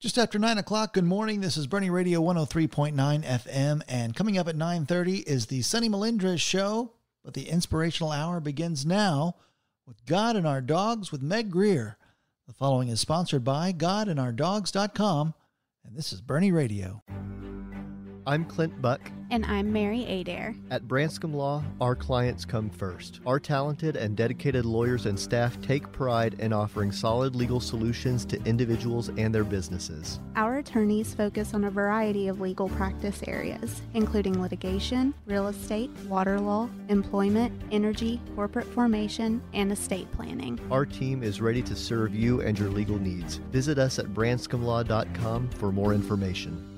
Just after 9 o'clock, good morning. This is Boerne Radio 103.9 FM, and coming up at 9.30 is the Sunny Melindres Show, but the inspirational hour begins now with God and Our Dogs with Meg Greer. The following is sponsored by GodandOurDogs.com, and this is Boerne Radio. I'm Clint Buck. And I'm Mary Adair. At Branscombe Law, our clients come first. Our talented and dedicated lawyers and staff take pride in offering solid legal solutions to individuals and their businesses. Our attorneys focus on a variety of legal practice areas, including litigation, real estate, water law, employment, energy, corporate formation, and estate planning. Our team is ready to serve you and your legal needs. Visit us at branscombelaw.com for more information.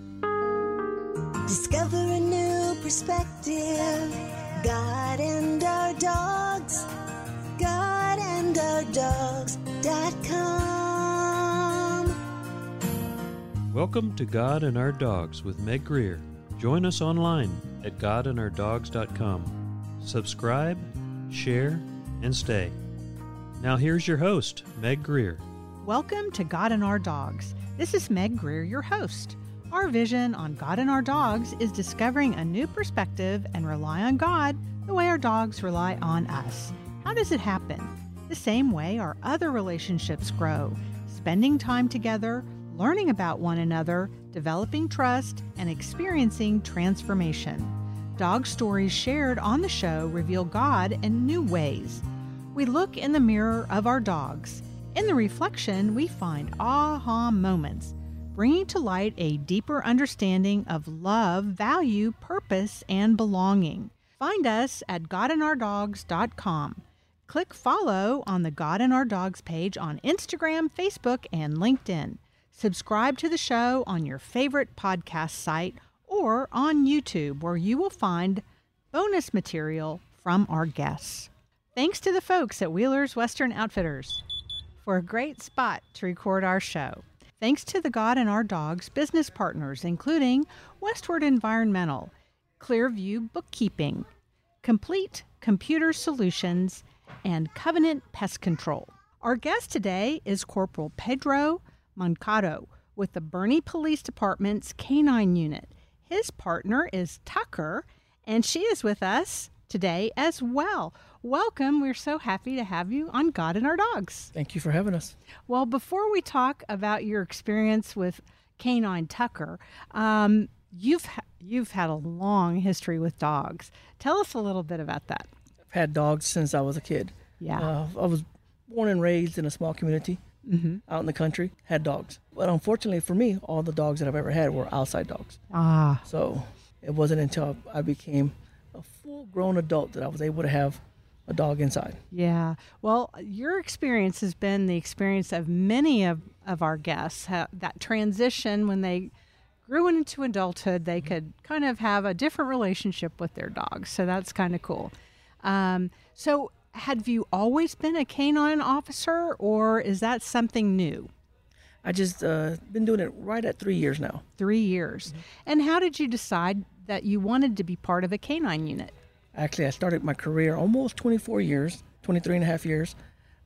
Discover a new perspective. God and our dogs. God and our dogs.com. Welcome to God and Our Dogs with Meg Greer. Join us online at godandourdogs.com. Subscribe, share, and stay. Now here's your host, Meg Greer. Welcome to God and Our Dogs. This is Meg Greer, your host. Our vision on God and our dogs is discovering a new perspective and rely on God the way our dogs rely on us. How does it happen? The same way our other relationships grow, spending time together, learning about one another, developing trust, and experiencing transformation. Dog stories shared on the show reveal God in new ways. We look in the mirror of our dogs. In the reflection, we find aha moments bringing to light a deeper understanding of love, value, purpose, and belonging. Find us at godandourdogs.com. Click follow on the God and Our Dogs page on Instagram, Facebook, and LinkedIn. Subscribe to the show on your favorite podcast site or on YouTube, where you will find bonus material from our guests. Thanks to the folks at Wheeler's Western Outfitters for a great spot to record our show. Thanks to the God and Our Dogs business partners, including Westward Environmental, Clearview Bookkeeping, Complete Computer Solutions, and Covenant Pest Control. Our guest today is Corporal Pedro Moncado with the Boerne Police Department's Canine Unit. His partner is Tucker, and she is with us today as well. Welcome. We're so happy to have you on God and Our Dogs. Thank you for having us. Well, before we talk about your experience with Canine Tucker, um, you've ha- you've had a long history with dogs. Tell us a little bit about that. I've had dogs since I was a kid. Yeah. Uh, I was born and raised in a small community mm-hmm. out in the country, had dogs. But unfortunately for me, all the dogs that I've ever had were outside dogs. Ah. So it wasn't until I became a full grown adult that I was able to have a dog inside. Yeah. Well, your experience has been the experience of many of, of our guests. that transition when they grew into adulthood, they could kind of have a different relationship with their dogs. So that's kind of cool. Um, so, have you always been a canine officer, or is that something new? I just uh, been doing it right at three years now. Three years. Mm-hmm. And how did you decide that you wanted to be part of a canine unit? Actually, I started my career almost 24 years, 23 and a half years.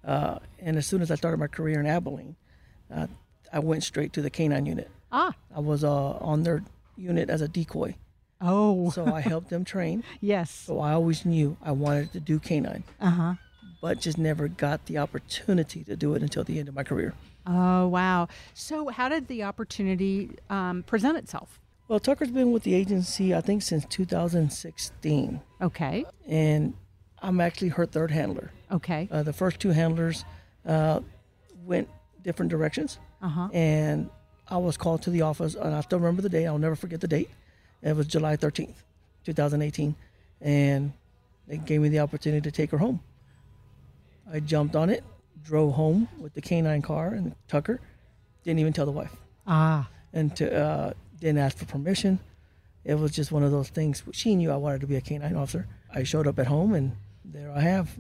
Uh, and as soon as I started my career in Abilene, uh, I went straight to the canine unit. Ah. I was uh, on their unit as a decoy. Oh. so I helped them train. Yes. So I always knew I wanted to do canine. Uh huh. But just never got the opportunity to do it until the end of my career. Oh, wow. So, how did the opportunity um, present itself? Well, Tucker's been with the agency, I think, since 2016. Okay. And I'm actually her third handler. Okay. Uh, the first two handlers uh, went different directions. Uh-huh. And I was called to the office, and I still remember the day. I'll never forget the date. It was July 13th, 2018. And they gave me the opportunity to take her home. I jumped on it, drove home with the canine car and Tucker. Didn't even tell the wife. Ah. And to, uh, didn't ask for permission. It was just one of those things. She knew I wanted to be a canine officer. I showed up at home, and there I have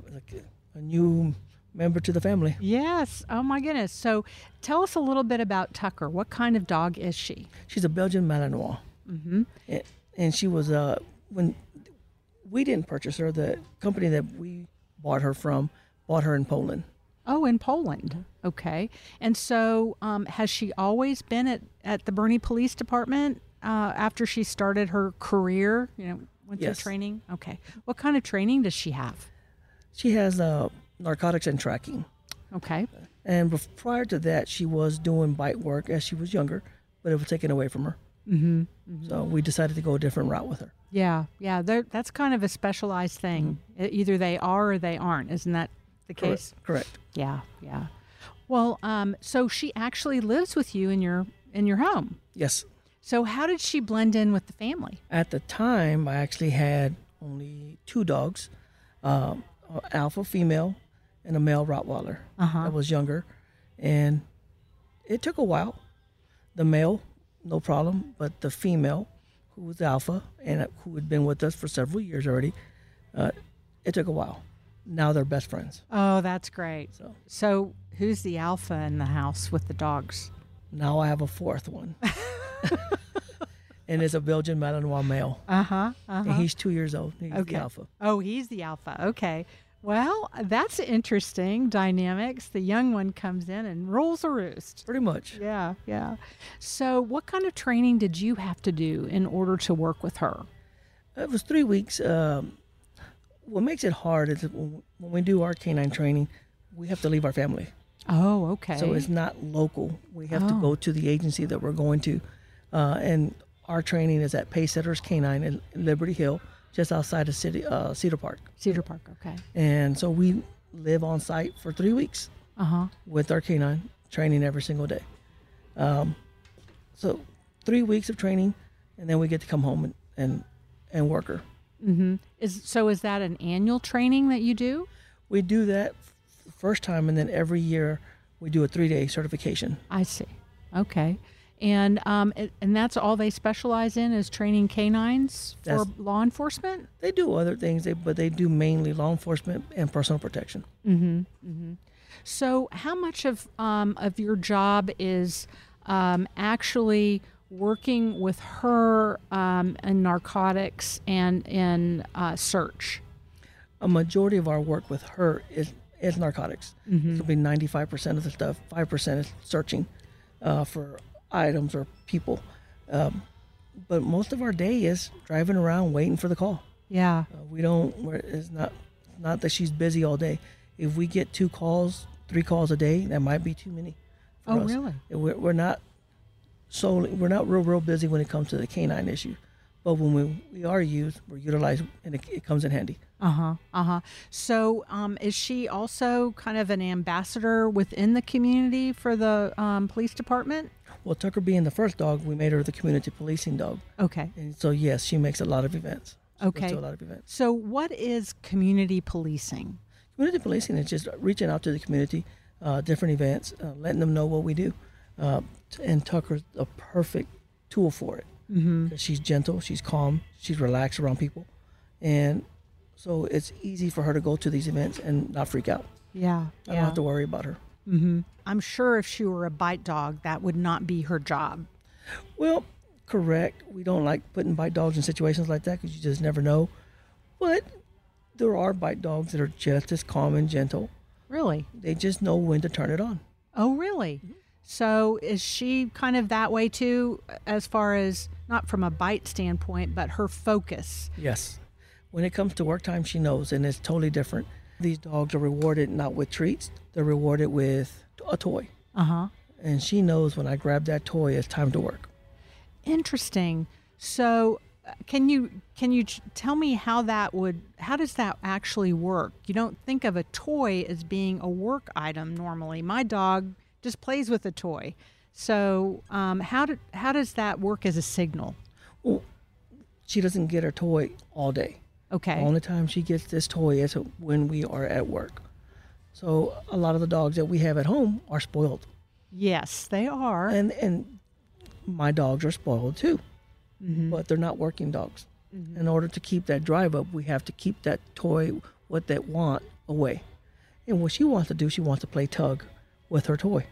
a new member to the family. Yes. Oh my goodness. So, tell us a little bit about Tucker. What kind of dog is she? She's a Belgian Malinois. Mm-hmm. And, and she was uh when we didn't purchase her. The company that we bought her from bought her in Poland. Oh, in Poland. Okay. And so, um, has she always been at, at the Boerne Police Department uh, after she started her career? You know, went Yes. through training? Okay. What kind of training does she have? She has uh, narcotics and tracking. Okay. And prior to that, she was doing bite work as she was younger, but it was taken away from her. Mm-hmm. So we decided to go a different route with her. Yeah. Yeah. That's kind of a specialized thing. E- Either they are or they aren't. Isn't that the case? Correct. Correct. Yeah. Yeah. Well, um, so she actually lives with you in your in your home. Yes. So how did she blend in with the family? At the time, I actually had only two dogs, um, an alpha female and a male Rottweiler. Uh-huh. I was younger, and it took a while. The male, no problem, but the female, who was alpha and who had been with us for several years already, uh, it took a while. Now they're best friends. Oh, that's great. So So, who's the alpha in the house with the dogs? now I have a fourth one, and it's a Belgian Malinois male, Uh huh. Uh-huh. and he's two years old. He's Okay. the alpha. Oh, he's the alpha. Okay. Well, that's interesting dynamics. The young one comes in and rules a roost. Pretty much. Yeah, yeah. So, what kind of training did you have to do in order to work with her? It was three weeks. Um, what makes it hard is when we do our canine training, we have to leave our family. Oh, okay. So it's not local. We have to Oh. go to the agency that we're going to. Uh, and our training is at Pacesetters Canine in Liberty Hill, just outside of City uh, Cedar Park. Cedar Park. Okay. And so we live on site for three weeks Uh huh. with our canine training every single day. Um, so three weeks of training, and then we get to come home and, and, and work her. Mm-hmm. Is so? Is that an annual training that you do? We do that f- first time, and then every year we do a three day certification. I see. Okay. And um, it- and that's all they specialize in is training canines for That's- law enforcement. They do other things, they, but they do mainly law enforcement and personal protection. Mm hmm. So, how much of um, of your job is um, actually working with her um, in narcotics and in uh, search? A majority of our work with her is, is narcotics. It'll be 95% of the stuff, 5% is searching uh, for items or people. Um, but most of our day is driving around waiting for the call. Yeah. Uh, we don't. We're, it's not not that she's busy all day. If we get two calls, three calls a day, that might be too many. for Oh, us. really? We're, we're not solely. We're not real real busy when it comes to the canine issue, but when we, we are used, we're utilized, and it, it comes in handy. Uh huh. Uh huh. So, um, is she also kind of an ambassador within the community for the um, police department? Well, Tucker being the first dog, we made her the community policing dog, Okay. and so yes, she makes a lot of events. She Okay. a lot of events. So, what is community policing? Community policing is just reaching out to the community, uh, different events, uh, letting them know what we do. Uh, and Tucker's a perfect tool for it. Mm-hmm. She's gentle, she's calm, she's relaxed around people, and so it's easy for her to go to these events and not freak out. Yeah. I don't have to worry about her. I'm sure if she were a bite dog, that would not be her job. Well, correct. We don't like putting bite dogs in situations like that because you just never know. But there are bite dogs that are just as calm and gentle. Really? They just know when to turn it on. Oh, really? So is she kind of that way too, as far as not from a bite standpoint, but her focus? Yes. When it comes to work time, she knows, and it's totally different. These dogs are rewarded not with treats, they're rewarded with a toy. Uh huh. And she knows when I grab that toy, it's time to work. Interesting. So, uh, can you can you tell me how that would how does that actually work? You don't think of a toy as being a work item normally. My dog just plays with a toy. So, um, how did how does that work as a signal? Well, she doesn't get her toy all day. Okay. The only time she gets this toy is when we are at work. So a lot of the dogs that we have at home are spoiled. yes, they are. and and my dogs are spoiled too Mm-hmm. but they're not working dogs in order to keep that drive up we have to keep that toy what they want away and what she wants to do she wants to play tug with her toy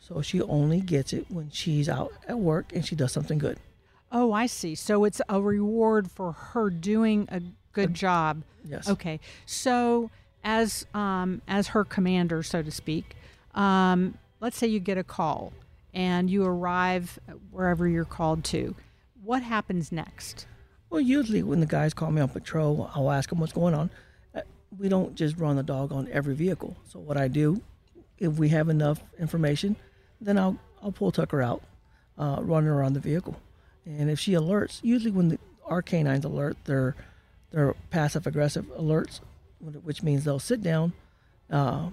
so she only gets it when she's out at work and she does something good Oh, I see. So it's a reward for her doing a good job. yes Okay. So as um, as her commander, so to speak, um, let's say you get a call and you arrive wherever you're called to. What happens next? Well, usually when the guys call me on patrol, I'll ask them what's going on. Uh, We don't just run the dog on every vehicle. So what I do, if we have enough information, then I'll I'll pull Tucker out, uh, run her around the vehicle, and if she alerts, usually when the, our canines alert, they're they're passive aggressive alerts, which means they'll sit down. Uh,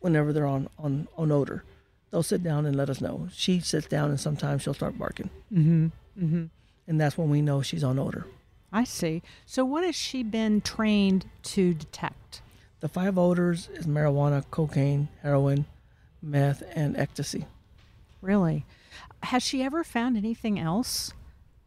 whenever they're on on on odor, they'll sit down and let us know. She sits down, and sometimes she'll start barking Mm-hmm. Mm-hmm. and that's when we know she's on odor. I see. So, what has she been trained to detect? The five odors is marijuana, cocaine, heroin, meth, and ecstasy. Really? Has she ever found anything else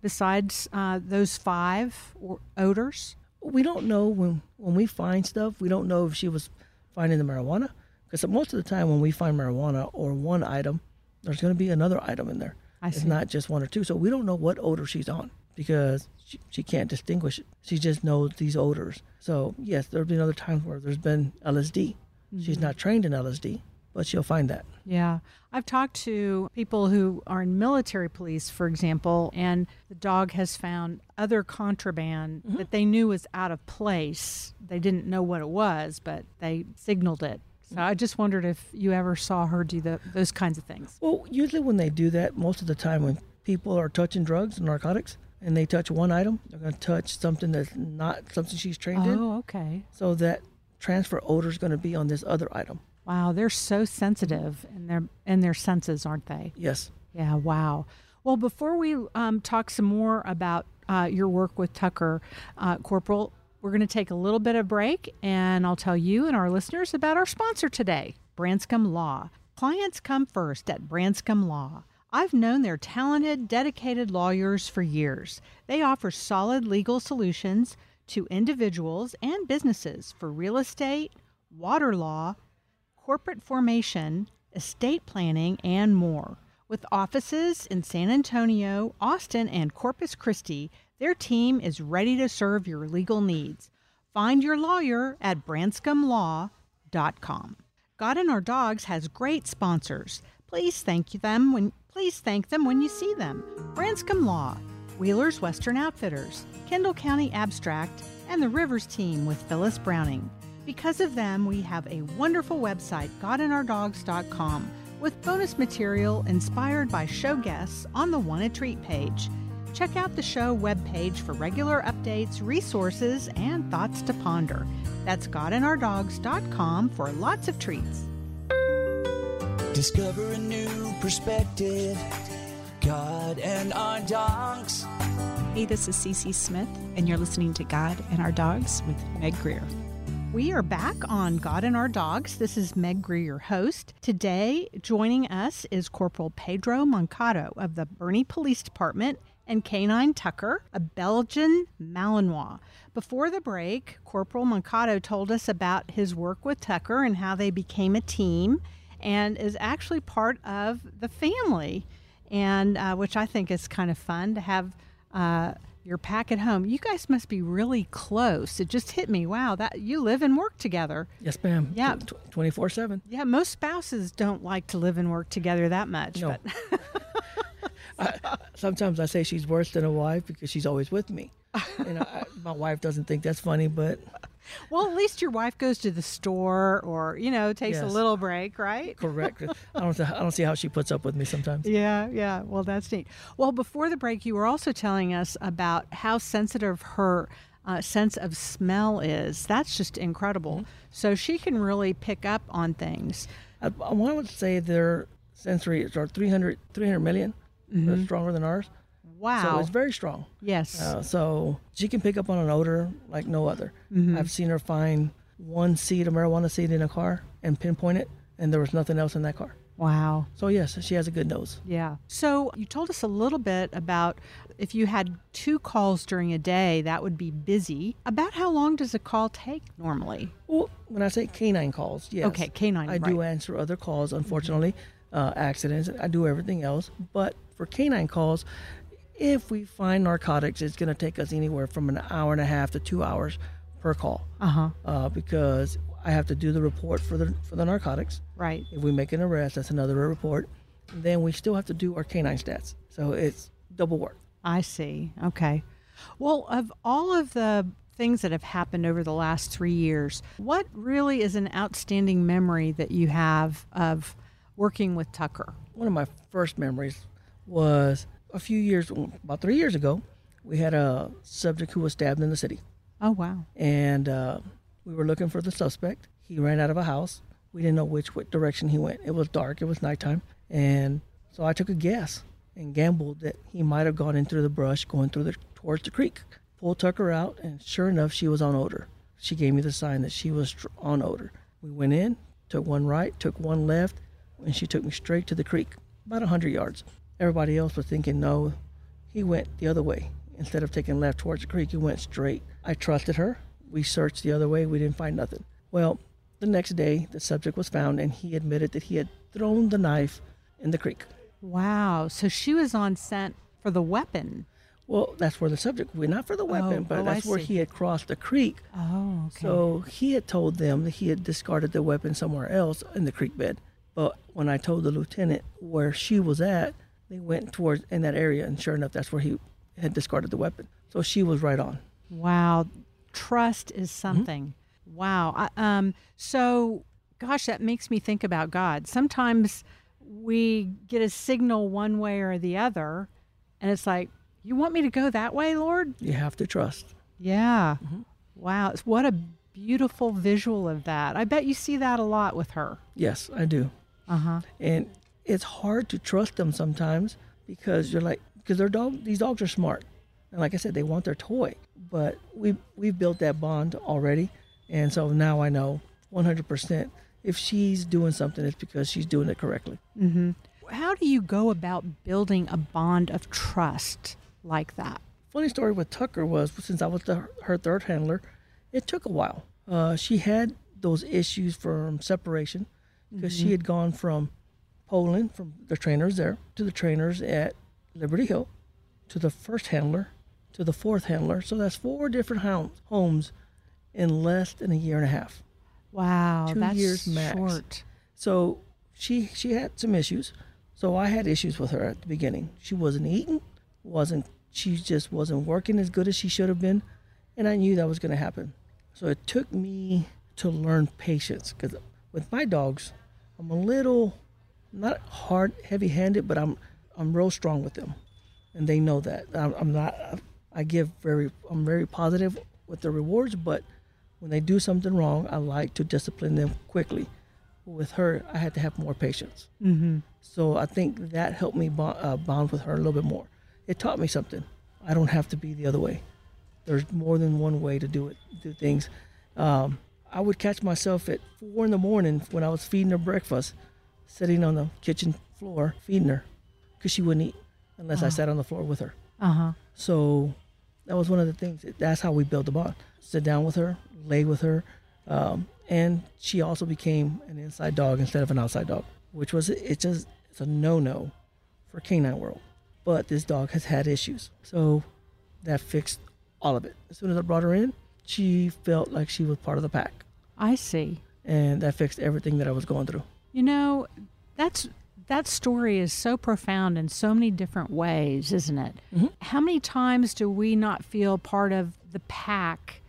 besides uh, those five or odors? We don't know when when we find stuff. We don't know if she was finding the marijuana because most of the time when we find marijuana or one item, there's going to be another item in there. I see. it's not just one or two. So we don't know what odor she's on because she, she can't distinguish it. She just knows these odors. So yes, there have been other times where there's been LSD. She's Mhm. not trained in LSD, but she'll find that. Yeah. I've talked to people who are in military police, for example, and the dog has found other contraband mm-hmm. that they knew was out of place. They didn't know what it was, but they signaled it. So I just wondered if you ever saw her do the, those kinds of things. Well, usually when they do that, most of the time when people are touching drugs and narcotics and they touch one item, they're going to touch something that's not something she's trained in. Oh, okay. So that transfer odor is going to be on this other item. Wow, they're so sensitive in their in their senses, aren't they? Yes. Yeah. Wow. Well, before we um, talk some more about uh, your work with Tucker, uh, Corporal, we're going to take a little bit of break, and I'll tell you and our listeners about our sponsor today, Branscombe Law. Clients come first at Branscombe Law. I've known their talented, dedicated lawyers for years. They offer solid legal solutions to individuals and businesses for real estate, water law, corporate formation, estate planning, and more. With offices in San Antonio, Austin, and Corpus Christi, their team is ready to serve your legal needs. Find your lawyer at branscombelaw.com. God and Our Dogs has great sponsors. Please thank them when please thank them when you see them. Branscombe Law, Wheeler's Western Outfitters, Kendall County Abstract, and the Rivers team with Phyllis Browning. Because of them, we have a wonderful website, godandourdogs.com, with bonus material inspired by show guests on the Wanted Treat page. Check out the show webpage for regular updates, resources, and thoughts to ponder. That's godandourdogs.com for lots of treats. Discover a new perspective. God and our dogs. Hey, this is Cece Smith, and you're listening to God and Our Dogs with Meg Greer. We are back on God and Our Dogs. This is Meg Greer, your host. Today, joining us is Corporal Pedro Moncado of the Boerne Police Department and Canine Tucker, a Belgian Malinois. Before the break, Corporal Moncado told us about his work with Tucker and how they became a team and is actually part of the family, and uh, which I think is kind of fun to have. Uh, your pack at home. You guys must be really close. It just hit me. Wow, that you live and work together. Yes, ma'am. Yeah. Twenty four seven. Yeah, most spouses don't like to live and work together that much. No. But Sometimes I say she's worse than a wife because she's always with me. And I, my wife doesn't think that's funny, but well, at least your wife goes to the store or you know takes a little break, right? correct. I don't. I don't see how she puts up with me sometimes. Yeah, yeah. Well, that's neat. Well, before the break, you were also telling us about how sensitive her uh, sense of smell is. That's just incredible. So she can really pick up on things. I, I want to say their sensory are 300, 300 million. Mhm. stronger than ours. Wow. So it's very strong. Yes. Uh, so she can pick up on an odor like no other. Mhm. I've seen her find one seed, a marijuana seed in a car, and pinpoint it, and there was nothing else in that car. Wow. So yes, she has a good nose. Yeah. So you told us a little bit about if you had two calls during a day, that would be busy. About how long does a call take normally? Well, when I say canine calls, yes. Okay, canine, I do answer other calls, unfortunately, uh, accidents. I do everything else. But for canine calls, if we find narcotics, it's going to take us anywhere from an hour and a half to two hours per call Uh-huh. uh, because I have to do the report for the for the narcotics. Right. If we make an arrest, that's another report. And then we still have to do our canine stats. So it's double work. I see. Okay. Well, of all of the things that have happened over the last three years, what really is an outstanding memory that you have of working with Tucker? One of my first memories was a few years, about three years ago, we had a subject who was stabbed in the city. Oh, wow. And uh, we were looking for the suspect. He ran out of a house. We didn't know which, which direction he went. It was dark, it was nighttime. And so I took a guess and gambled that he might have gone into the brush going through the towards the creek. Pulled Tucker out, and sure enough, she was on odor. She gave me the sign that she was on odor. We went in, took one right, took one left, and she took me straight to the creek, about a hundred yards. Everybody else was thinking, no, he went the other way. Instead of taking left towards the creek, he went straight. I trusted her. We searched the other way. We didn't find nothing. Well, the next day, the subject was found, and he admitted that he had thrown the knife in the creek. Wow. So she was on scent for the weapon. Well, that's where the subject went, not for the oh, weapon, Oh, but oh, I that's where see. he had crossed the creek. Oh, okay. So he had told them that he had discarded the weapon somewhere else in the creek bed. But when I told the lieutenant where she was at, they went towards in that area, and sure enough, that's where he had discarded the weapon. So she was right on. Wow, trust is something. Wow. I, um. So, gosh, that makes me think about God. Sometimes we get a signal one way or the other, and it's like, "You want me to go that way, Lord?" You have to trust. Yeah. Wow. It's- What a beautiful visual of that. I bet you see that a lot with her. Yes, I do. Uh huh. And it's hard to trust them sometimes because you're like, because their dog, these dogs are smart, and like I said, they want their toy. But we we've built that bond already, and so now I know 100% if she's doing something, it's because she's doing it correctly. Mm-hmm. How do you go about building a bond of trust like that? Funny story with Tucker was since I was the, her third handler, it took a while. Uh, she had those issues from separation because Mhm. she had gone from Poland, from the trainers there, to the trainers at Liberty Hill, to the first handler, to the fourth handler. So that's four different homes in less than a year and a half. Wow, two that's years max. short. So she she had some issues. So I had issues with her at the beginning. She wasn't eating, wasn't she just wasn't working as good as she should have been, and I knew that was going to happen. So it took me to learn patience because with my dogs, I'm a little not hard, heavy-handed, but I'm I'm real strong with them, and they know that. I'm, I'm not. I give very. I'm very positive with the rewards, but when they do something wrong, I like to discipline them quickly. With her, I had to have more patience. Mm-hmm. So I think that helped me bond, uh, bond with her a little bit more. It taught me something. I don't have to be the other way. There's more than one way to do it, do things. Um, I would catch myself at four in the morning when I was feeding her breakfast, sitting on the kitchen floor feeding her, because she wouldn't eat unless I Oh. sat on the floor with her. Uh huh. So that was one of the things. That's how we built the bond. Sit down with her, lay with her, um, and she also became an inside dog instead of an outside dog, which was it's just it's a no no for canine world. But this dog has had issues, so that fixed all of it. As soon as I brought her in, she felt like she was part of the pack, I see. and that fixed everything that I was going through. You know, that's that story is so profound in so many different ways, isn't it? Mm-hmm. How many times do we not feel part of the pack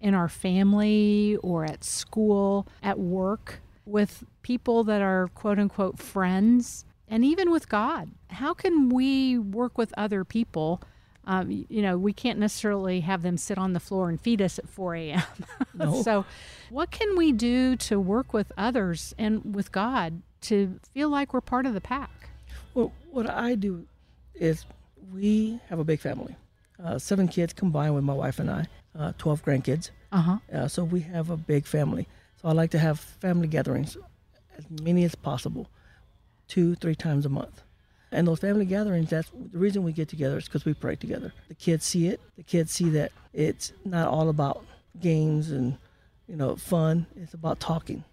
in our family or at school, at work, with people that are quote unquote friends, and even with God? How can we work with other people? Um, you know, we can't necessarily have them sit on the floor and feed us at 4 a.m. No. so, what can we do to work with others and with God to feel like we're part of the pack? Well, what I do is we have a big family, uh, seven kids combined with my wife and I, uh, 12 grandkids. Uh-huh. Uh, so we have a big family. So I like to have family gatherings, as many as possible, two, three times a month. And those family gatherings, that's the reason we get together is because we pray together. The kids see it. The kids see that it's not all about games and, you know, fun. It's about talking.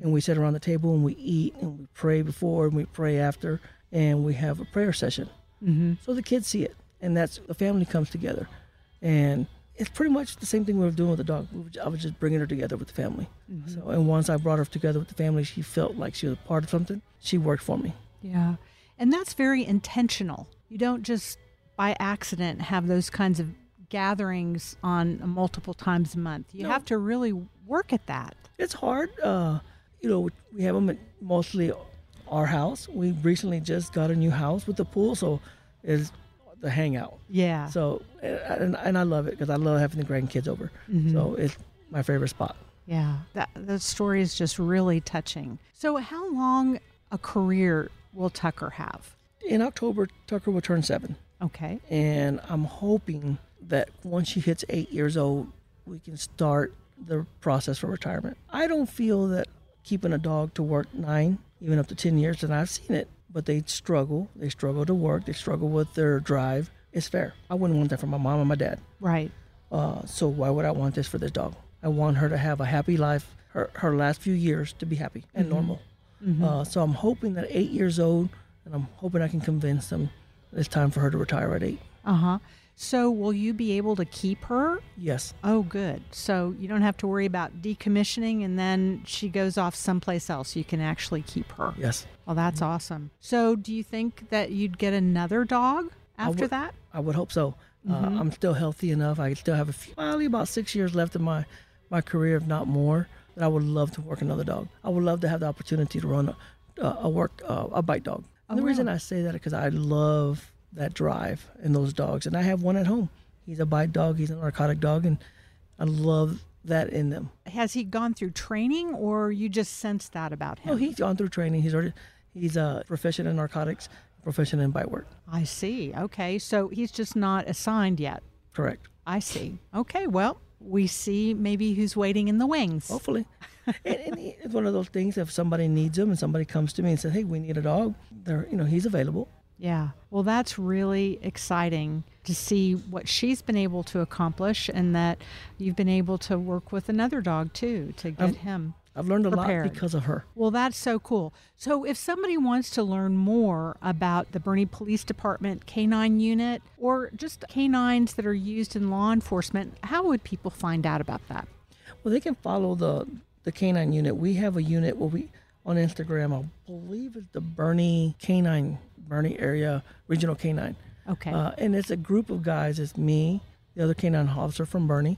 And we sit around the table and we eat and we pray before and we pray after and we have a prayer session. Mm-hmm. So the kids see it, and that's the family comes together, and it's pretty much the same thing we were doing with the dog. I was just bringing her together with the family. So, and once I brought her together with the family, she felt like she was a part of something. She worked for me. Yeah. And that's very intentional. You don't just by accident have those kinds of gatherings on multiple times a month. You No. have to really work at that. It's hard. Uh, you know, we have them at mostly our house. We recently just got a new house with the pool, so it's the hangout. Yeah. So, and, and I love it because I love having the grandkids over. Mhm. So it's my favorite spot. Yeah. That the story is just really touching. So how long a career will Tucker have? In October, Tucker will turn seven. Okay. And I'm hoping that once she hits eight years old, we can start the process for retirement. I don't feel that keeping a dog to work nine, even up to 10 years, and I've seen it, but they struggle. They struggle to work, they struggle with their drive. It's fair. I wouldn't want that for my mom and my dad. Right. Uh, so why would I want this for this dog? I want her to have a happy life, her, her last few years to be happy and Mhm. normal. Mhm. Uh, so I'm hoping that eight years old, and I'm hoping I can convince them it's time for her to retire at eight. Uh huh. So, will you be able to keep her? Yes. Oh, good. So, you don't have to worry about decommissioning and then she goes off someplace else. You can actually keep her. Yes. Well, that's awesome. So, do you think that you'd get another dog I after would- that? I would hope so. Uh, Mhm. I'm still healthy enough. I still have a few, probably about six years left in my, my career, if not more. That I would love to work another dog. I would love to have the opportunity to run a, a, work uh, a bite dog. Oh, the reason? I say that is because I love that drive in those dogs, and I have one at home. He's a bite dog. He's a narcotic dog, and I love that in them. Has he gone through training or you just sense that about him? Oh, he's gone through training. He's already he's a proficient in narcotics, proficient in bite work. I see. Okay. So, he's just not assigned yet. Correct. I see. Okay. Well, we see maybe who's waiting in the wings. Hopefully. and, and it's one of those things. If somebody needs him and somebody comes to me and says, "Hey, we need a dog," they're you know he's available. Yeah. Well, that's really exciting to see what she's been able to accomplish and that you've been able to work with another dog too to um, get I've- him. I've learned a prepared. lot because of her. Well, that's so cool. So, if somebody wants to learn more about the Boerne Police Department Canine Unit or just canines that are used in law enforcement, how would people find out about that? Well, they can follow the the canine unit. We have a unit where we on Instagram. I believe it's the Boerne Canine Boerne area Regional Canine. Okay. Uh, and it's a group of guys. It's me, the other canine officer from Boerne,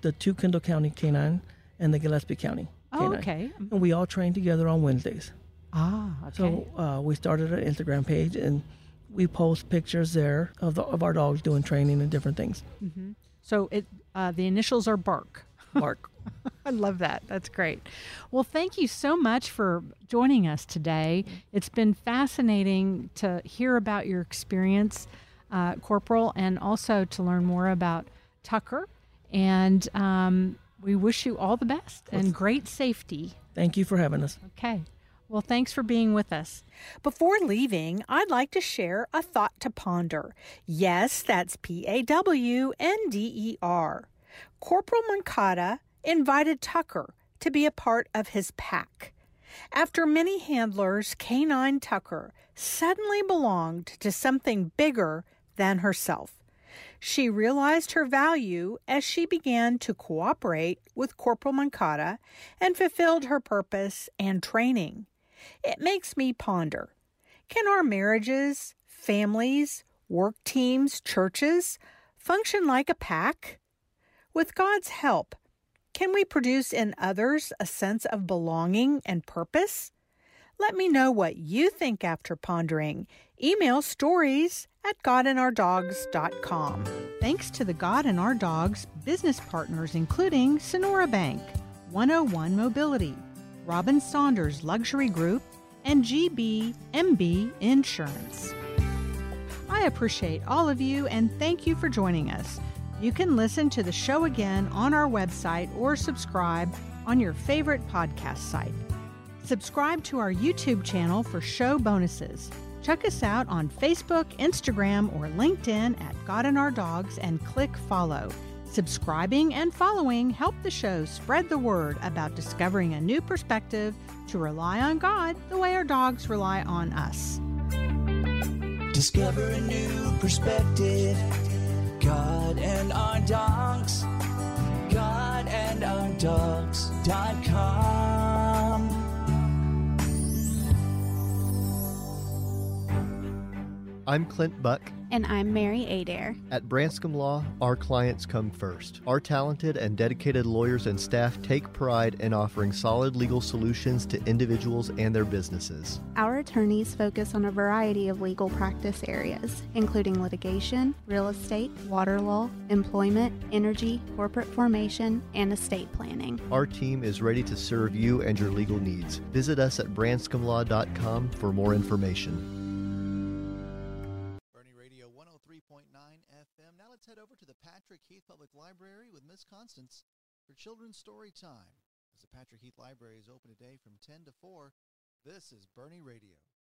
the two Kendall County canine, and the Gillespie County. Oh, okay. And we all train together on Wednesdays. Ah, okay. So uh, we started an Instagram page and we post pictures there of, the, of our dogs doing training and different things. hmm So it uh, the initials are Bark. Bark. I love that. That's great. Well, thank you so much for joining us today. It's been fascinating to hear about your experience, uh, Corporal, and also to learn more about Tucker. And um, we wish you all the best and great safety. Thank you for having us. Okay. Well, thanks for being with us. Before leaving, I'd like to share a thought to ponder. Yes, that's P A W N D E R. Corporal Mancada invited Tucker to be a part of his pack. After many handlers, Canine Tucker suddenly belonged to something bigger than herself. She realized her value as she began to cooperate with Corporal Mancada and fulfilled her purpose and training. It makes me ponder can our marriages, families, work teams, churches function like a pack? With God's help, can we produce in others a sense of belonging and purpose? Let me know what you think after pondering. Email stories at godandourdogs.com. Thanks to the God and Our Dogs business partners, including Sonora Bank, 101 Mobility, Robin Saunders Luxury Group, and GBMB Insurance. I appreciate all of you and thank you for joining us. You can listen to the show again on our website or subscribe on your favorite podcast site. Subscribe to our YouTube channel for show bonuses. Check us out on Facebook, Instagram, or LinkedIn at God and Our Dogs and click follow. Subscribing and following help the show spread the word about discovering a new perspective to rely on God the way our dogs rely on us. Discover a new perspective. God and our dogs. God and our dogs.com. I'm Clint Buck. And I'm Mary Adair. At Branscombe Law, our clients come first. Our talented and dedicated lawyers and staff take pride in offering solid legal solutions to individuals and their businesses. Our attorneys focus on a variety of legal practice areas, including litigation, real estate, water law, employment, energy, corporate formation, and estate planning. Our team is ready to serve you and your legal needs. Visit us at branscombelaw.com for more information. Library with Miss Constance for Children's Story Time. As the Patrick Heath Library is open today from 10 to 4, this is Boerne Radio.